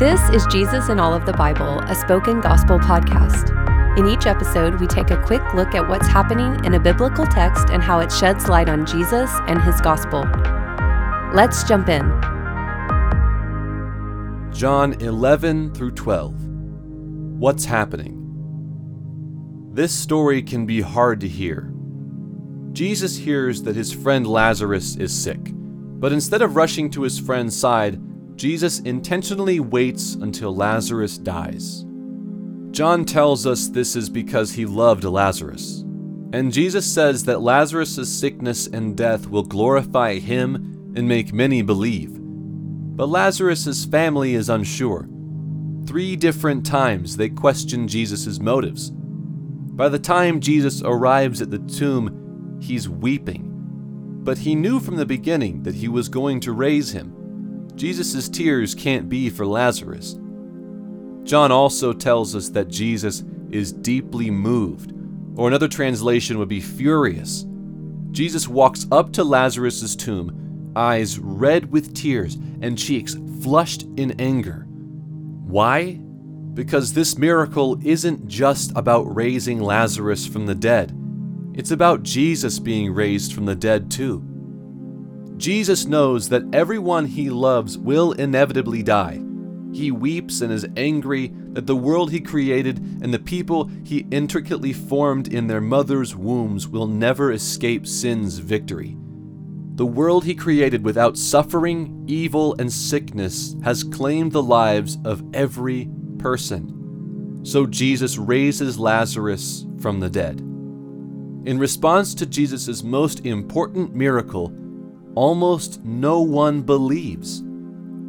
This is Jesus in All of the Bible, a spoken gospel podcast. In each episode, we take a quick look at what's happening in a biblical text and how it sheds light on Jesus and his gospel. Let's jump in. John 11 through 12. What's happening? This story can be hard to hear. Jesus hears that his friend Lazarus is sick, but instead of rushing to his friend's side, Jesus intentionally waits until Lazarus dies. John tells us this is because he loved Lazarus. And Jesus says that Lazarus' sickness and death will glorify him and make many believe. But Lazarus' family is unsure. Three different times they question Jesus' motives. By the time Jesus arrives at the tomb, he's weeping. But he knew from the beginning that he was going to raise him. Jesus' tears can't be for Lazarus. John also tells us that Jesus is deeply moved, or another translation would be furious. Jesus walks up to Lazarus' tomb, eyes red with tears and cheeks flushed in anger. Why? Because this miracle isn't just about raising Lazarus from the dead, it's about Jesus being raised from the dead too. Jesus knows that everyone he loves will inevitably die. He weeps and is angry that the world he created and the people he intricately formed in their mother's wombs will never escape sin's victory. The world he created without suffering, evil, and sickness has claimed the lives of every person. So Jesus raises Lazarus from the dead. In response to Jesus' most important miracle, almost no one believes.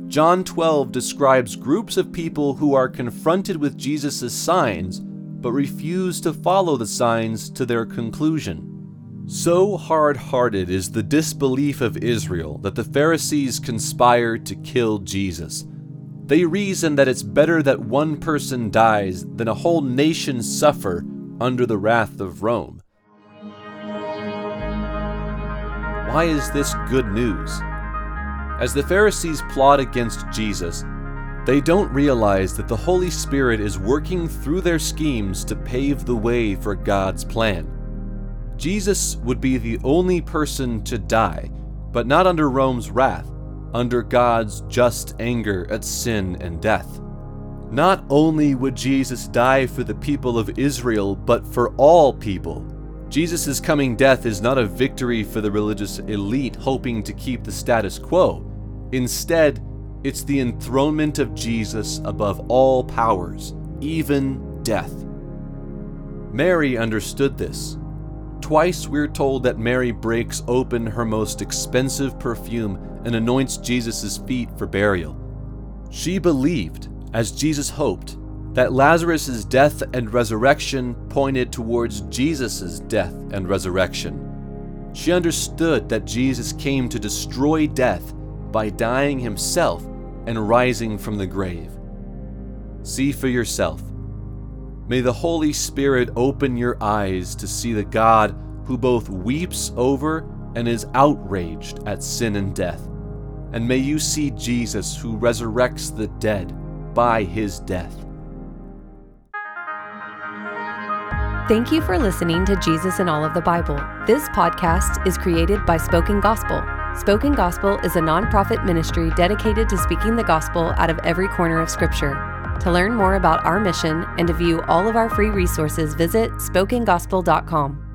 John 12 describes groups of people who are confronted with Jesus' signs but refuse to follow the signs to their conclusion. So hard hearted is the disbelief of Israel that the Pharisees conspired to kill Jesus. They reason that it's better that one person dies than a whole nation suffer under the wrath of Rome. Why is this good news? As the Pharisees plot against Jesus, they don't realize that the Holy Spirit is working through their schemes to pave the way for God's plan. Jesus would be the only person to die, but not under Rome's wrath, under God's just anger at sin and death. Not only would Jesus die for the people of Israel, but for all people. Jesus' coming death is not a victory for the religious elite hoping to keep the status quo. Instead, it's the enthronement of Jesus above all powers, even death. Mary understood this. Twice we're told that Mary breaks open her most expensive perfume and anoints Jesus' feet for burial. She believed, as Jesus hoped, that Lazarus' death and resurrection pointed towards Jesus' death and resurrection. She understood that Jesus came to destroy death by dying himself and rising from the grave. See for yourself. May the Holy Spirit open your eyes to see the God who both weeps over and is outraged at sin and death. And may you see Jesus who resurrects the dead by his death. Thank you for listening to Jesus in All of the Bible. This podcast is created by Spoken Gospel. Spoken Gospel is a nonprofit ministry dedicated to speaking the gospel out of every corner of Scripture. To learn more about our mission and to view all of our free resources, visit spokengospel.com.